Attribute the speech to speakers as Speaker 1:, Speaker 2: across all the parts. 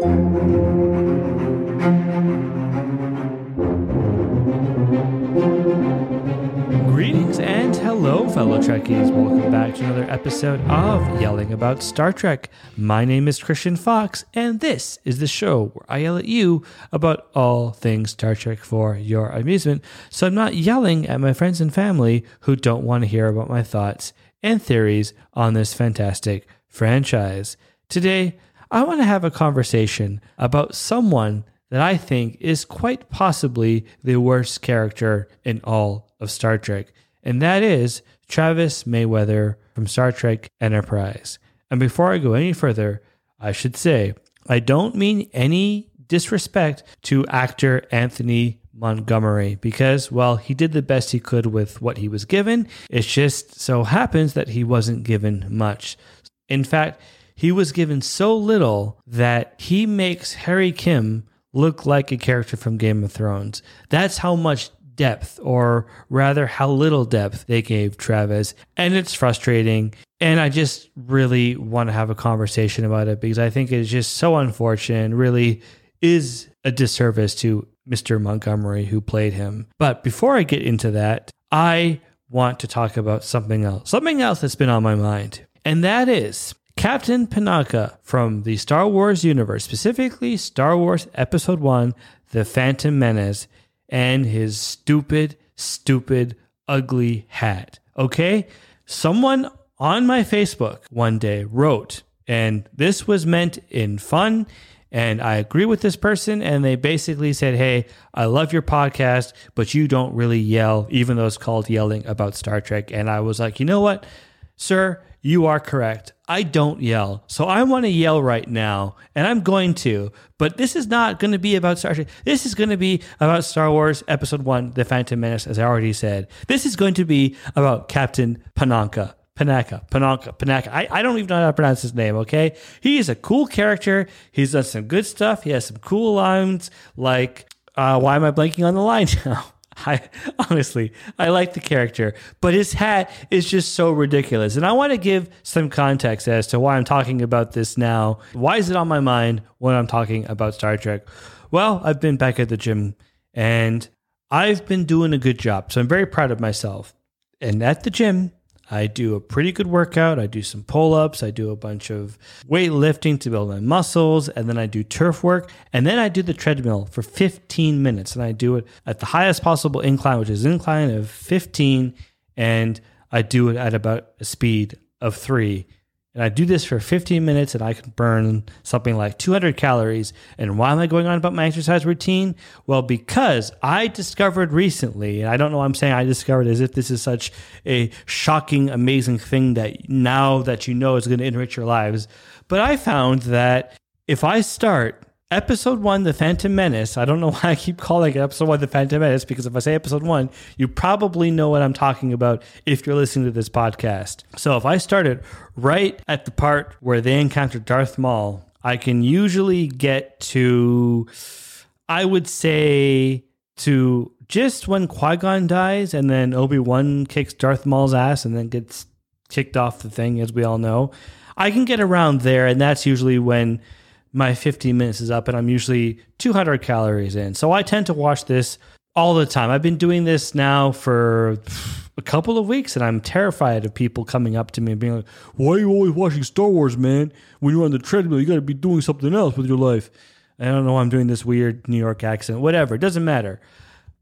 Speaker 1: Greetings and hello, fellow Trekkies. Welcome back to another episode of Yelling About Star Trek. My name is Christian Fox, and this is the show where I yell at you about all things Star Trek for your amusement. So I'm not yelling at my friends and family who don't want to hear about my thoughts and theories on this fantastic franchise. Today, I want to have a conversation about someone that I think is quite possibly the worst character in all of Star Trek, and that is Travis Mayweather from Star Trek Enterprise. And before I go any further, I should say I don't mean any disrespect to actor Anthony Montgomery because, well, he did the best he could with what he was given. It just so happens that he wasn't given much. In fact, he was given so little that he makes Harry Kim look like a character from Game of Thrones. That's how much depth, or rather, how little depth they gave Travis. And it's frustrating. And I just really want to have a conversation about it because I think it's just so unfortunate and really is a disservice to Mr. Montgomery who played him. But before I get into that, I want to talk about something else. Something else that's been on my mind. And that is Captain Panaka from the Star Wars universe, specifically Star Wars Episode 1, The Phantom Menace, and his stupid, stupid, ugly hat. Okay? Someone on my Facebook one day wrote, and this was meant in fun. And I agree with this person. And they basically said, Hey, I love your podcast, but you don't really yell, even though it's called yelling about Star Trek. And I was like, You know what, sir? You are correct. I don't yell. So I want to yell right now, and I'm going to. But this is not going to be about Star Trek. This is going to be about Star Wars Episode 1, The Phantom Menace, as I already said. This is going to be about Captain Panaka. Panaka, Panaka, Panaka. I, I don't even know how to pronounce his name, okay? He is a cool character. He's done some good stuff. He has some cool lines like, uh, why am I blanking on the line now? I honestly, I like the character, but his hat is just so ridiculous. And I want to give some context as to why I'm talking about this now. Why is it on my mind when I'm talking about Star Trek? Well, I've been back at the gym and I've been doing a good job. So I'm very proud of myself. And at the gym, I do a pretty good workout. I do some pull ups. I do a bunch of weightlifting to build my muscles. And then I do turf work. And then I do the treadmill for 15 minutes. And I do it at the highest possible incline, which is incline of 15. And I do it at about a speed of three. And I do this for 15 minutes and I can burn something like 200 calories. And why am I going on about my exercise routine? Well, because I discovered recently, and I don't know why I'm saying I discovered as if this is such a shocking, amazing thing that now that you know is going to enrich your lives. But I found that if I start Episode one, The Phantom Menace. I don't know why I keep calling it Episode one, The Phantom Menace, because if I say Episode one, you probably know what I'm talking about if you're listening to this podcast. So if I started right at the part where they encounter Darth Maul, I can usually get to, I would say, to just when Qui Gon dies and then Obi Wan kicks Darth Maul's ass and then gets kicked off the thing, as we all know. I can get around there, and that's usually when my 15 minutes is up and I'm usually 200 calories in. So I tend to watch this all the time. I've been doing this now for a couple of weeks and I'm terrified of people coming up to me and being like, Why are you always watching Star Wars, man? When you're on the treadmill, you got to be doing something else with your life. I don't know why I'm doing this weird New York accent, whatever. It doesn't matter.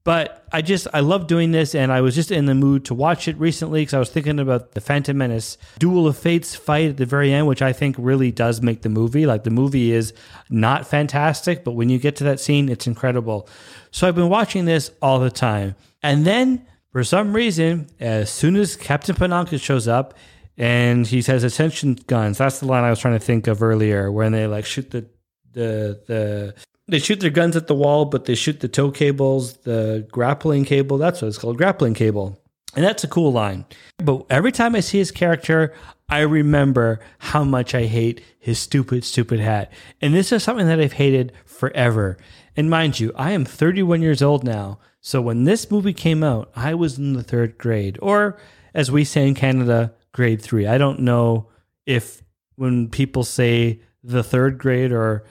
Speaker 1: But I just, I love doing this, and I was just in the mood to watch it recently because I was thinking about the Phantom Menace Duel of Fates fight at the very end, which I think really does make the movie. Like the movie is not fantastic, but when you get to that scene, it's incredible. So I've been watching this all the time. And then for some reason, as soon as Captain Panaka shows up, and he says ascension guns. That's the line I was trying to think of earlier, when they like shoot the the the they shoot their guns at the wall, but they shoot the tow cables, the grappling cable. That's what it's called, grappling cable. And that's a cool line. But every time I see his character, I remember how much I hate his stupid, stupid hat. And this is something that I've hated forever. And mind you, I am 31 years old now. So when this movie came out, I was in the third grade, or as we say in Canada, grade three. I don't know if when people say the third grade or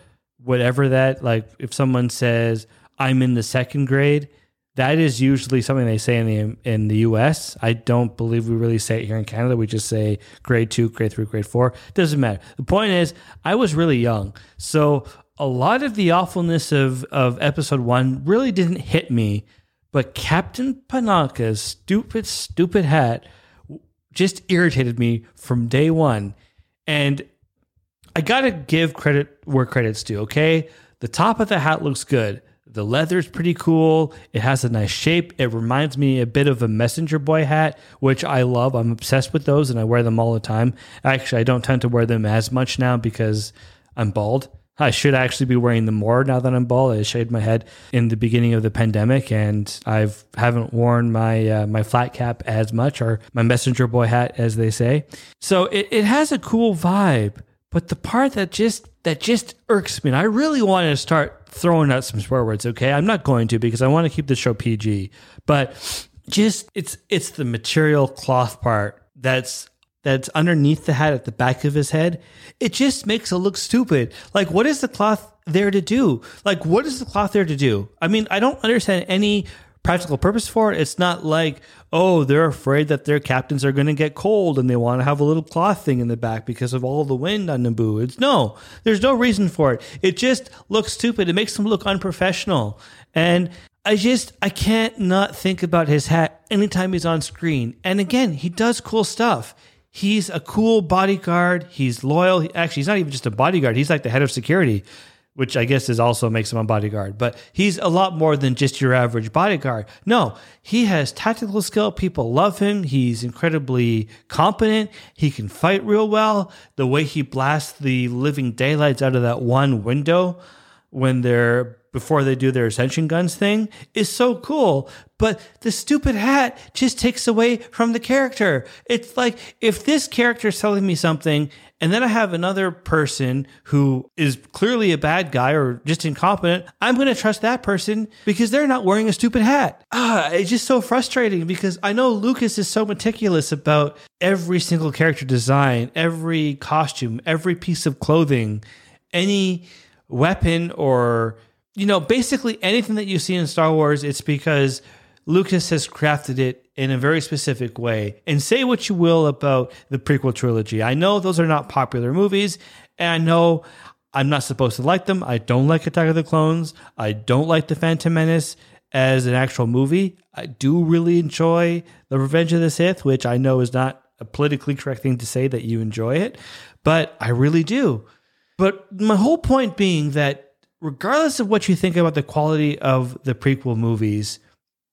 Speaker 1: whatever that like if someone says I'm in the second grade, that is usually something they say in the in the US. I don't believe we really say it here in Canada. We just say grade 2, grade 3, grade 4. Doesn't matter. The point is I was really young. So a lot of the awfulness of of episode 1 really didn't hit me, but Captain Panaka's stupid stupid hat just irritated me from day 1. And I got to give credit where credit's due, okay? The top of the hat looks good. The leather's pretty cool. It has a nice shape. It reminds me a bit of a messenger boy hat, which I love. I'm obsessed with those and I wear them all the time. Actually, I don't tend to wear them as much now because I'm bald. I should actually be wearing them more now that I'm bald. I shaved my head in the beginning of the pandemic, and I've haven't worn my uh, my flat cap as much, or my messenger boy hat, as they say. So it, it has a cool vibe. But the part that just that just irks me, and I really want to start throwing out some swear words. Okay, I'm not going to because I want to keep the show PG. But just it's it's the material cloth part that's that's underneath the hat at the back of his head. It just makes it look stupid. Like, what is the cloth there to do? Like, what is the cloth there to do? I mean, I don't understand any practical purpose for it. It's not like, oh, they're afraid that their captains are going to get cold and they want to have a little cloth thing in the back because of all the wind on Naboo. It's no, there's no reason for it. It just looks stupid. It makes them look unprofessional. And I just, I can't not think about his hat anytime he's on screen. And again, he does cool stuff. He's a cool bodyguard. He's loyal. Actually, he's not even just a bodyguard. He's like the head of security which I guess is also makes him a bodyguard. But he's a lot more than just your average bodyguard. No, he has tactical skill. People love him. He's incredibly competent. He can fight real well. The way he blasts the living daylights out of that one window when they're before they do their ascension guns thing is so cool. But the stupid hat just takes away from the character. It's like if this character is telling me something and then I have another person who is clearly a bad guy or just incompetent, I'm going to trust that person because they're not wearing a stupid hat. Ah, it's just so frustrating because I know Lucas is so meticulous about every single character design, every costume, every piece of clothing, any weapon or you know, basically anything that you see in Star Wars, it's because Lucas has crafted it in a very specific way. And say what you will about the prequel trilogy. I know those are not popular movies, and I know I'm not supposed to like them. I don't like Attack of the Clones. I don't like The Phantom Menace as an actual movie. I do really enjoy The Revenge of the Sith, which I know is not a politically correct thing to say that you enjoy it, but I really do. But my whole point being that regardless of what you think about the quality of the prequel movies,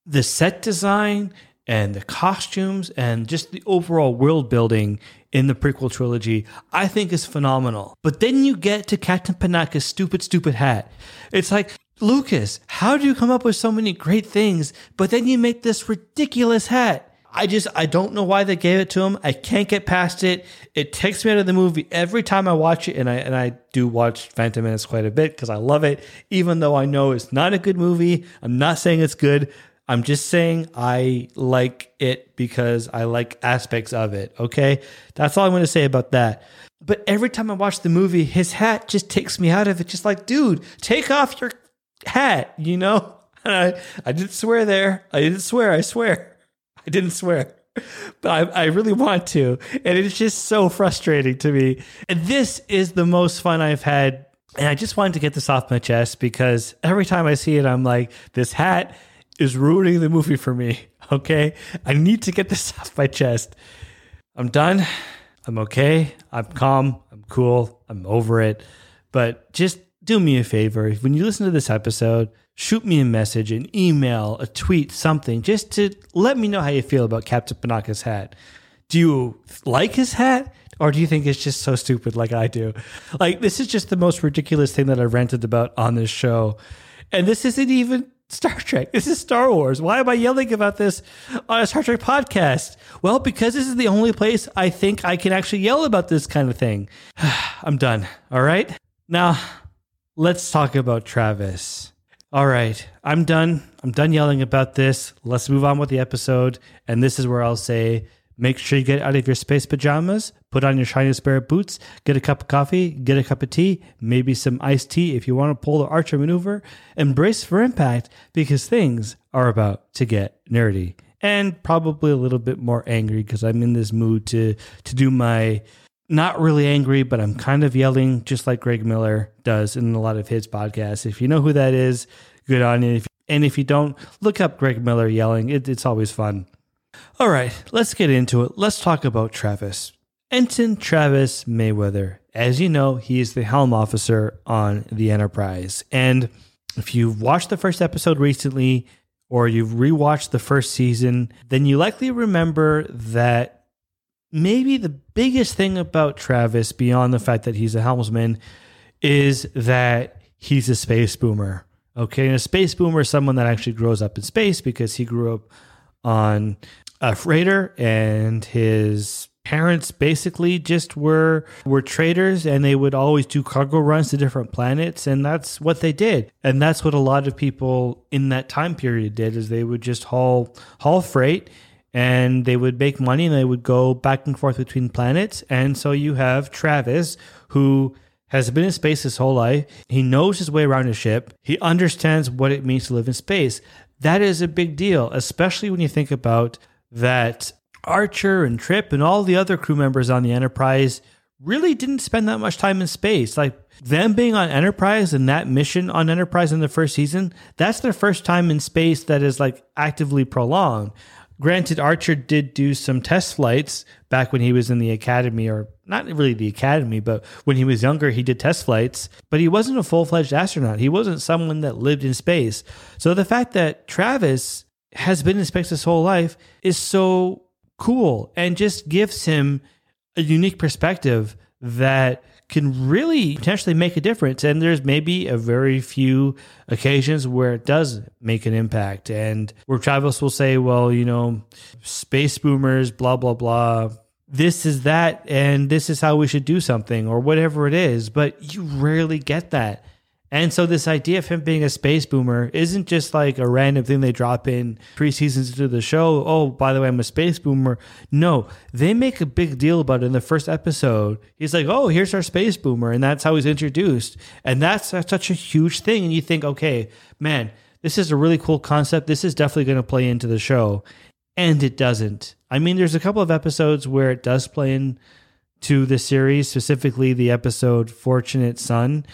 Speaker 1: the set design and the costumes and just the overall world building in the prequel trilogy, I think is phenomenal. But then you get to Captain Panaka's stupid, stupid hat. It's like, Lucas, how do you come up with so many great things, but then you make this ridiculous hat? I just I don't know why they gave it to him. I can't get past it. It takes me out of the movie every time I watch it, and I and I do watch Phantom Menace quite a bit because I love it, even though I know it's not a good movie. I'm not saying it's good, I'm just saying I like it because I like aspects of it. Okay. That's all I'm going to say about that. But every time I watch the movie, his hat just takes me out of it. Just like, dude, take off your hat, you know? And I, I didn't swear there. I didn't swear. I swear. I didn't swear. But I, I really want to. And it's just so frustrating to me. And this is the most fun I've had. And I just wanted to get this off my chest because every time I see it, I'm like, this hat is ruining the movie for me. Okay. I need to get this off my chest. I'm done. I'm okay. I'm calm. I'm cool. I'm over it. But just do me a favor. When you listen to this episode, shoot me a message, an email, a tweet, something, just to let me know how you feel about Captain Panaka's hat. Do you like his hat? Or do you think it's just so stupid like I do? Like, this is just the most ridiculous thing that I've ranted about on this show. And this isn't even Star Trek. This is Star Wars. Why am I yelling about this on a Star Trek podcast? Well, because this is the only place I think I can actually yell about this kind of thing. I'm done. All right. Now, let's talk about Travis. All right. I'm done. I'm done yelling about this. Let's move on with the episode. And this is where I'll say Make sure you get out of your space pajamas, put on your shiny spare boots, get a cup of coffee, get a cup of tea, maybe some iced tea if you want to pull the archer maneuver, and brace for impact because things are about to get nerdy and probably a little bit more angry because I'm in this mood to to do my not really angry, but I'm kind of yelling just like Greg Miller does in a lot of his podcasts. If you know who that is, good on you. And if you don't, look up Greg Miller yelling. It, it's always fun. All right, let's get into it. Let's talk about Travis. Ensign Travis Mayweather. As you know, he is the helm officer on the Enterprise. And if you've watched the first episode recently or you've rewatched the first season, then you likely remember that maybe the biggest thing about Travis, beyond the fact that he's a helmsman, is that he's a space boomer. Okay, and a space boomer is someone that actually grows up in space because he grew up on a freighter and his parents basically just were were traders and they would always do cargo runs to different planets and that's what they did and that's what a lot of people in that time period did is they would just haul haul freight and they would make money and they would go back and forth between planets and so you have Travis who has been in space his whole life. He knows his way around a ship. He understands what it means to live in space. That is a big deal, especially when you think about that Archer and Trip and all the other crew members on the Enterprise really didn't spend that much time in space. Like them being on Enterprise and that mission on Enterprise in the first season, that's their first time in space that is like actively prolonged. Granted, Archer did do some test flights back when he was in the academy, or not really the academy, but when he was younger, he did test flights, but he wasn't a full fledged astronaut. He wasn't someone that lived in space. So the fact that Travis has been in space his whole life is so cool and just gives him a unique perspective that can really potentially make a difference. And there's maybe a very few occasions where it does make an impact. And where Travis will say, well, you know, space boomers, blah, blah, blah. This is that, and this is how we should do something, or whatever it is. But you rarely get that and so this idea of him being a space boomer isn't just like a random thing they drop in three seasons into the show. Oh, by the way, I'm a space boomer. No, they make a big deal about it in the first episode. He's like, oh, here's our space boomer. And that's how he's introduced. And that's, such a huge thing. And you think, okay, man, this is a really cool concept. This is definitely going to play into the show. And it doesn't. I mean, there's a couple of episodes where it does play into the series, specifically the episode Fortunate Son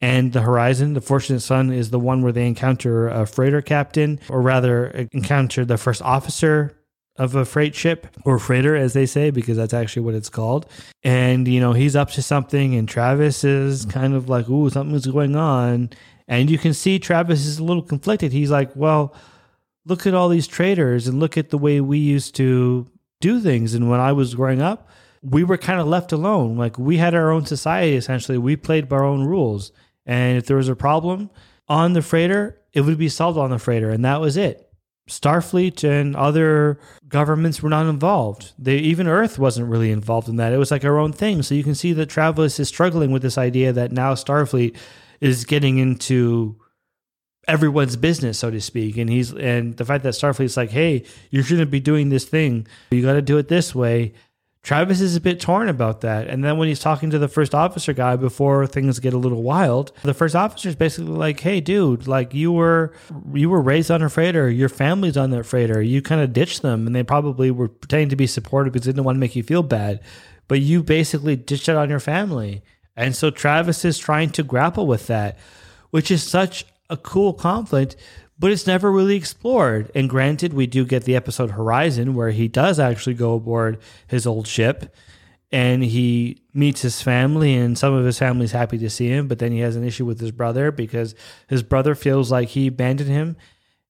Speaker 1: and the Horizon. The Fortunate Son is the one where they encounter a freighter captain, or rather, encounter the first officer of a freight ship or freighter, as they say, because that's actually what it's called. And, you know, he's up to something, and Travis is kind of like, ooh, something's going on. And you can see Travis is a little conflicted. He's like, well, look at all these traders and look at the way we used to do things. And when I was growing up, we were kind of left alone. Like we had our own society essentially. We played by our own rules. And if there was a problem on the freighter, it would be solved on the freighter. And that was it. Starfleet and other governments were not involved. They even Earth wasn't really involved in that. It was like our own thing. So you can see that Travis is struggling with this idea that now Starfleet is getting into everyone's business, so to speak. And he's and the fact that Starfleet's like, hey, you shouldn't be doing this thing. You got to do it this way. Travis is a bit torn about that. And then when he's talking to the first officer guy before things get a little wild, the first officer is basically like, "Hey, dude, like you were you were raised on a freighter, your family's on that freighter. You kind of ditched them, and they probably were pretending to be supportive because they didn't want to make you feel bad, but you basically ditched it on your family." And so Travis is trying to grapple with that, which is such a cool conflict but it's never really explored. And granted, we do get the episode Horizon where he does actually go aboard his old ship and he meets his family and some of his family's happy to see him, but then he has an issue with his brother because his brother feels like he abandoned him.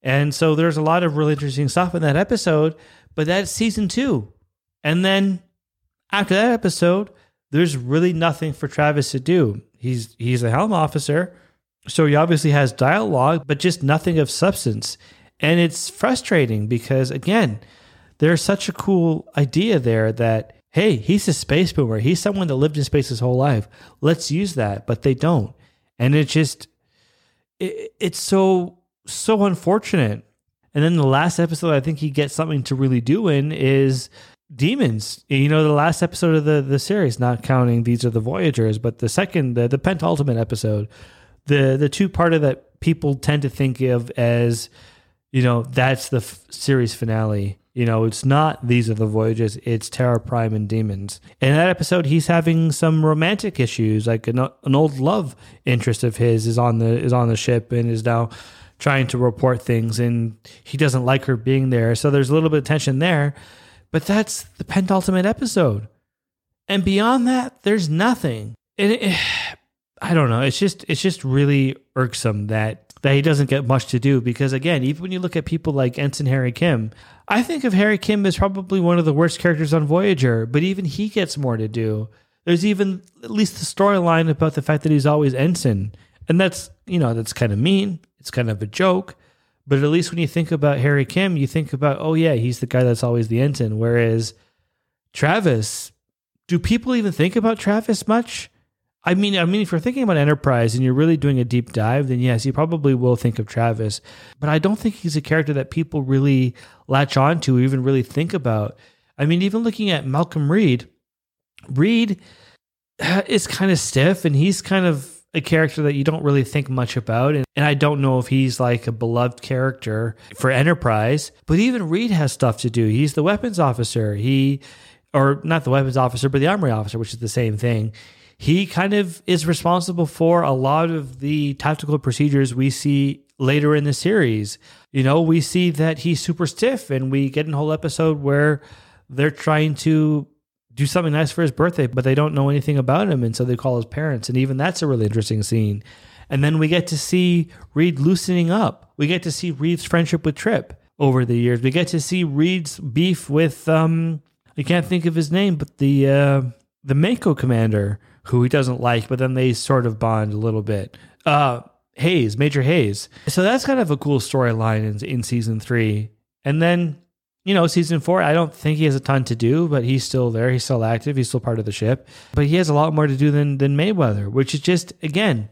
Speaker 1: And so there's a lot of really interesting stuff in that episode, but that's season 2. And then after that episode, there's really nothing for Travis to do. He's he's a helm officer so he obviously has dialogue, but just nothing of substance. And it's frustrating because, again, there's such a cool idea there that, hey, he's a space boomer. He's someone that lived in space his whole life. Let's use that. But they don't. And it just, it, it's so, so unfortunate. And then the last episode, I think he gets something to really do in is demons. You know, the last episode of the the series, not counting these are the Voyagers, but the second, the, the penultimate episode, the the two parter that people tend to think of as, you know, that's the f- series finale. You know, it's not these are the Voyagers, it's Terra Prime and demons. In that episode, he's having some romantic issues, like an, an old love interest of his is on the is on the ship and is now trying to report things, and he doesn't like her being there. So there's a little bit of tension there but that's the penultimate episode. And beyond that, there's nothing. And it, I don't know. It's just it's just really irksome that that he doesn't get much to do because again, even when you look at people like Ensign Harry Kim, I think of Harry Kim as probably one of the worst characters on Voyager, but even he gets more to do. There's even at least the storyline about the fact that he's always ensign. And that's, you know, that's kind of mean. It's kind of a joke. But at least when you think about Harry Kim, you think about, oh yeah, he's the guy that's always the ensign. Whereas Travis, do people even think about Travis much? I mean, I mean, if you're thinking about Enterprise and you're really doing a deep dive, then yes, you probably will think of Travis. But I don't think he's a character that people really latch on to, or even really think about. I mean, even looking at Malcolm Reed, Reed is kind of stiff, and he's kind of a character that you don't really think much about. And, and I don't know if he's like a beloved character for Enterprise, but even Reed has stuff to do. He's the weapons officer. He, or not the weapons officer, but the armory officer, which is the same thing. He kind of is responsible for a lot of the tactical procedures we see later in the series. You know, we see that he's super stiff, and we get a whole episode where they're trying to do something nice for his birthday, but they don't know anything about him. And so they call his parents. And even that's a really interesting scene. And then we get to see Reed loosening up. We get to see Reed's friendship with Trip over the years. We get to see Reed's beef with um I can't think of his name, but the uh the MACO commander who he doesn't like, but then they sort of bond a little bit. Uh Hayes, Major Hayes. So that's kind of a cool storyline in, in season three. And then you know, season four, I don't think he has a ton to do, but he's still there. He's still active. He's still part of the ship. But he has a lot more to do than than Mayweather, which is just again,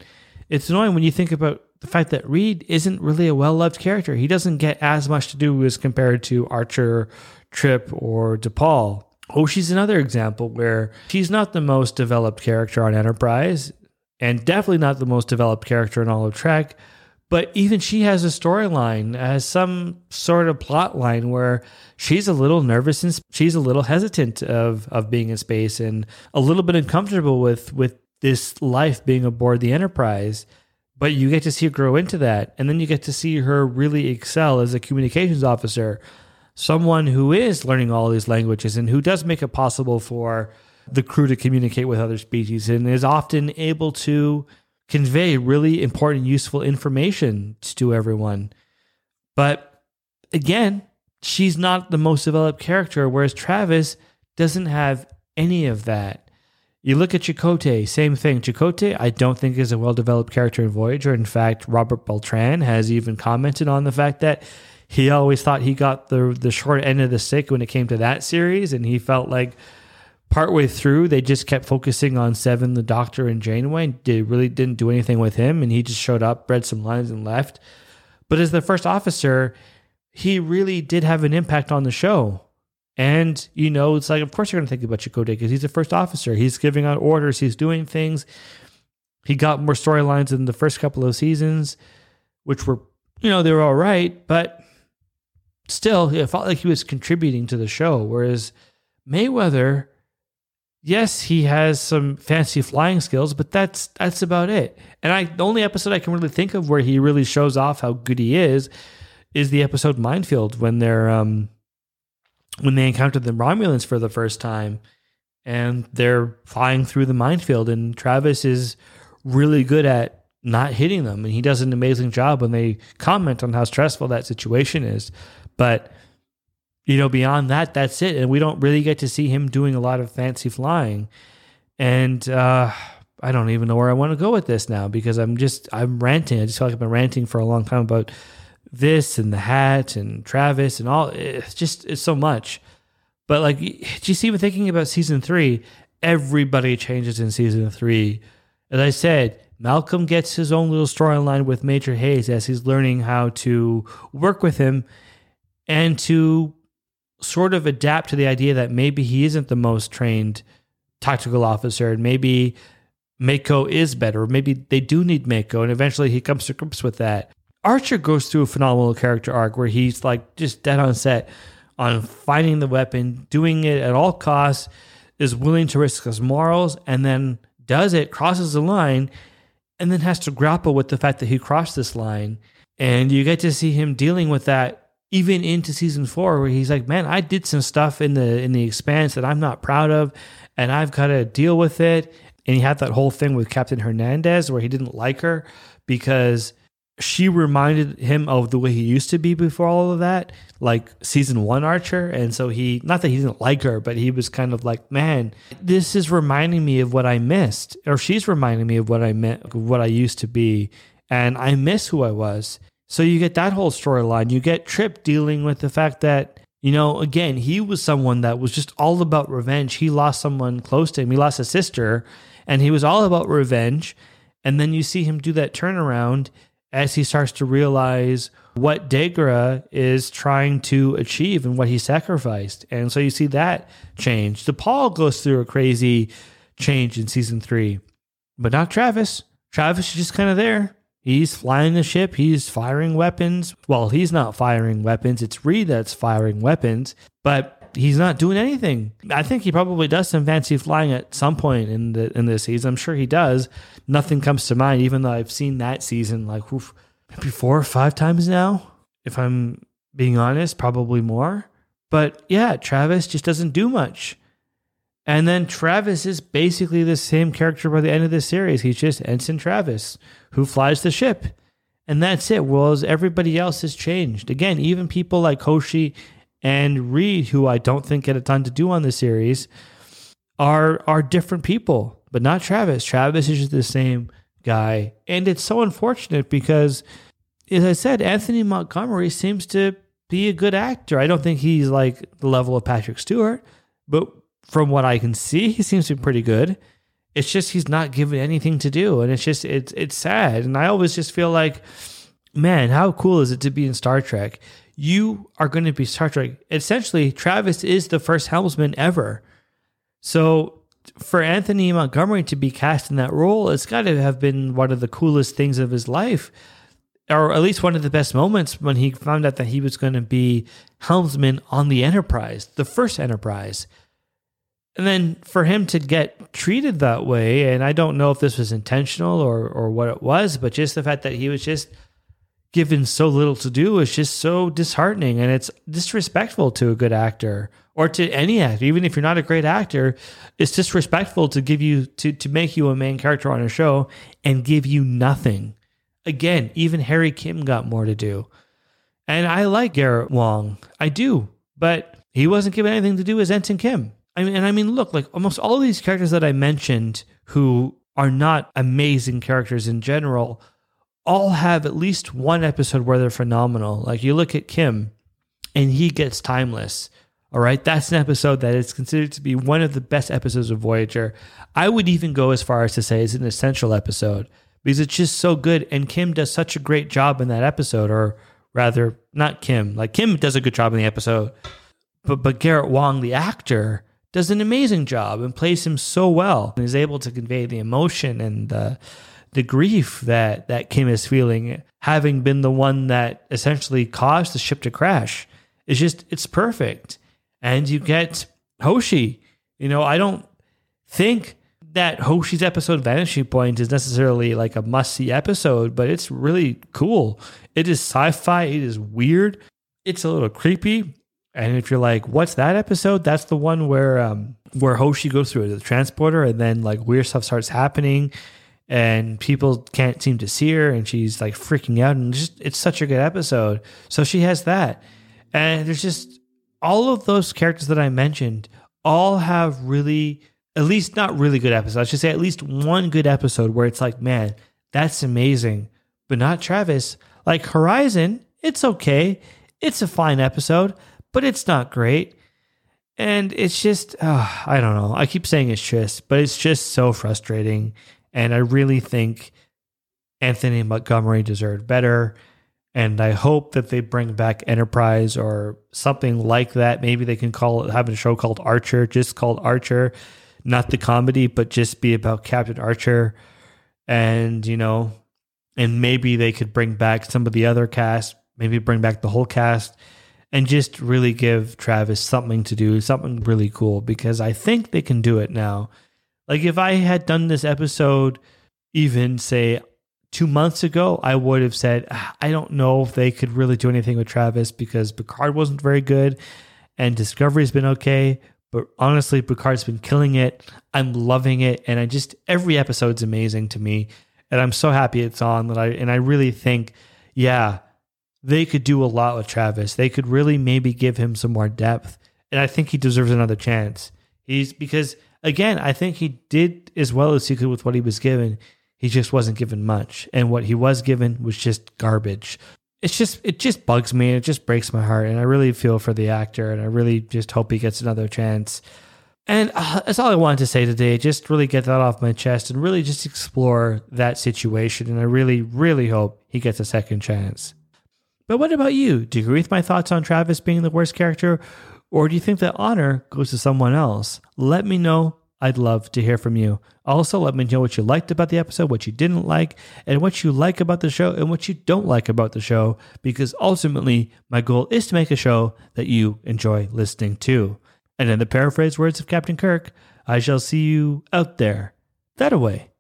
Speaker 1: it's annoying when you think about the fact that Reed isn't really a well loved character. He doesn't get as much to do as compared to Archer, Trip, or T'Pol. Oh, she's another example where she's not the most developed character on Enterprise, and definitely not the most developed character in all of Trek but even she has a storyline, has some sort of plot line where she's a little nervous and she's a little hesitant of of being in space and a little bit uncomfortable with with this life being aboard the Enterprise. But you get to see her grow into that, and then you get to see her really excel as a communications officer, someone who is learning all these languages and who does make it possible for the crew to communicate with other species and is often able to convey really important, useful information to everyone. But again, she's not the most developed character, whereas Travis doesn't have any of that. You look at Chakotay, same thing. Chakotay, I don't think is a well developed character in Voyager. In fact, Robert Beltran has even commented on the fact that he always thought he got the the short end of the stick when it came to that series, and he felt like partway through they just kept focusing on seven the doctor and janeway they really didn't do anything with him and he just showed up read some lines and left. But as the first officer he really did have an impact on the show. And you know it's like of course you're going to think about chakotay because he's the first officer. He's giving out orders. He's doing things. He got more storylines in the first couple of seasons which were you know they were all right but still it felt like he was contributing to the show whereas mayweather yes, he has some fancy flying skills, but that's that's about it. And I the only episode I can really think of where he really shows off how good he is is the episode Minefield when they're um when they encounter the Romulans for the first time and they're flying through the minefield and Travis is really good at not hitting them and he does an amazing job when they comment on how stressful that situation is. But you know, beyond that, that's it. And we don't really get to see him doing a lot of fancy flying. And uh, I don't even know where I want to go with this now because I'm just I'm ranting. I just feel like I've been ranting for a long time about this and the hat and Travis and all. It's just it's so much. But like, just even thinking about season three, everybody changes in season three. As I said, Malcolm gets his own little storyline with Major Hayes as he's learning how to work with him and to sort of adapt to the idea that maybe he isn't the most trained tactical officer and maybe MACO is better, maybe they do need MACO, and eventually he comes to grips with that. Archer goes through a phenomenal character arc where he's like just dead on set on finding the weapon, doing it at all costs, is willing to risk his morals, and then does it, crosses the line, and then has to grapple with the fact that he crossed this line. And you get to see him dealing with that even into season four, where he's like, "Man, I did some stuff in the in the expanse that I'm not proud of, and I've got to deal with it." And he had that whole thing with Captain Hernandez where he didn't like her because she reminded him of the way he used to be before all of that, like season one Archer. And so he, not that he didn't like her, but he was kind of like, man, this is reminding me of what I missed, or she's reminding me of what I meant, what I used to be. And I miss who I was. So you get that whole storyline. You get Trip dealing with the fact that you know, again, he was someone that was just all about revenge. He lost someone close to him. He lost a sister, and he was all about revenge. And then you see him do that turnaround as he starts to realize what Degra is trying to achieve and what he sacrificed. And so you see that change. T'Pol goes through a crazy change in season three, but not Travis. Travis is just kind of there. He's flying the ship, he's firing weapons. Well, he's not firing weapons, it's Reed that's firing weapons, but he's not doing anything. I think he probably does some fancy flying at some point in the in this season. I'm sure he does. Nothing comes to mind, even though I've seen that season like oof, maybe four or five times now. If I'm being honest, probably more. But yeah, Travis just doesn't do much. And then Travis is basically the same character by the end of the series. He's just Ensign Travis who flies the ship. And that's it. Whereas everybody else has changed. Again, even people like Hoshi and Reed, who I don't think get a ton to do on the series, are are different people, but not Travis. Travis is just the same guy, and it's so unfortunate because, as I said, Anthony Montgomery seems to be a good actor. I don't think he's like the level of Patrick Stewart, but from what I can see, he seems to be pretty good. It's just he's not given anything to do, and it's just it's it's sad. And I always just feel like, man, how cool is it to be in Star Trek? you are going to be Star Trek. Essentially, Travis is the first helmsman ever. So for Anthony Montgomery to be cast in that role, it's got to have been one of the coolest things of his life, or at least one of the best moments when he found out that he was going to be helmsman on the Enterprise, the first Enterprise. And then for him to get treated that way, and I don't know if this was intentional or or what it was, but just the fact that he was just given so little to do is just so disheartening and it's disrespectful to a good actor or to any actor even if you're not a great actor it's disrespectful to give you to to make you a main character on a show and give you nothing. Again even harry kim got more to do. And i like Garrett Wang. I do. But he wasn't given anything to do as ensign kim I mean, and i mean look like almost all these characters that i mentioned who are not amazing characters in general all have at least one episode where they're phenomenal. Like you look at Kim and he gets timeless. All right. That's an episode that is considered to be one of the best episodes of Voyager. I would even go as far as to say it's an essential episode because it's just so good. And Kim does such a great job in that episode, or rather, not Kim. Like Kim does a good job in the episode, but but Garrett Wang, the actor, does an amazing job and plays him so well and is able to convey the emotion and the the grief that that Kim is feeling, having been the one that essentially caused the ship to crash, is just it's perfect. And you get Hoshi. You know, I don't think that Hoshi's episode Vanishing Point is necessarily like a must see episode, but it's really cool. It is sci fi, it is weird, it's a little creepy. And if you're like, what's that episode? That's the one where um where Hoshi goes through the transporter and then like weird stuff starts happening and people can't seem to see her and she's like freaking out and just it's such a good episode. So she has that. And there's just all of those characters that i mentioned all have really at least not really good episodes. I should say at least one good episode where it's like man that's amazing. But not travis. Like horizon it's okay. It's a fine episode but it's not great and it's just uh, i don't know i keep saying it's just but it's just so frustrating and I really think Anthony Montgomery deserved better. And I hope that they bring back Enterprise or something like that. Maybe they can call it, have a show called Archer, just called Archer, not the comedy, but just be about Captain Archer. And, you know, and maybe they could bring back some of the other cast, maybe bring back the whole cast and just really give Travis something to do, something really cool because I think they can do it now. Like if I had done this episode even say 2 months ago, I would have said ah, I don't know if they could really do anything with Travis because Picard wasn't very good and Discovery's been okay, but honestly Picard's been killing it. I'm loving it and I just every episode's amazing to me and I'm so happy it's on that I and I really think yeah, they could do a lot with Travis. They could really maybe give him some more depth. And I think he deserves another chance. He's because again, I think he did as well as he could with what he was given. He just wasn't given much. And what he was given was just garbage. It's just it just bugs me. and It just breaks my heart. And I really feel for the actor and I really just hope he gets another chance. And uh, that's all I wanted to say today. Just really get that off my chest and really just explore that situation. And I really, really hope he gets a second chance. But what about you? Do you agree with my thoughts on Travis being the worst character? Or do you think that honor goes to someone else? Let me know. I'd love to hear from you. Also, let me know what you liked about the episode, what you didn't like, and what you like about the show and what you don't like about the show, because ultimately, my goal is to make a show that you enjoy listening to. And in the paraphrased words of Captain Kirk, I shall see you out there, that away.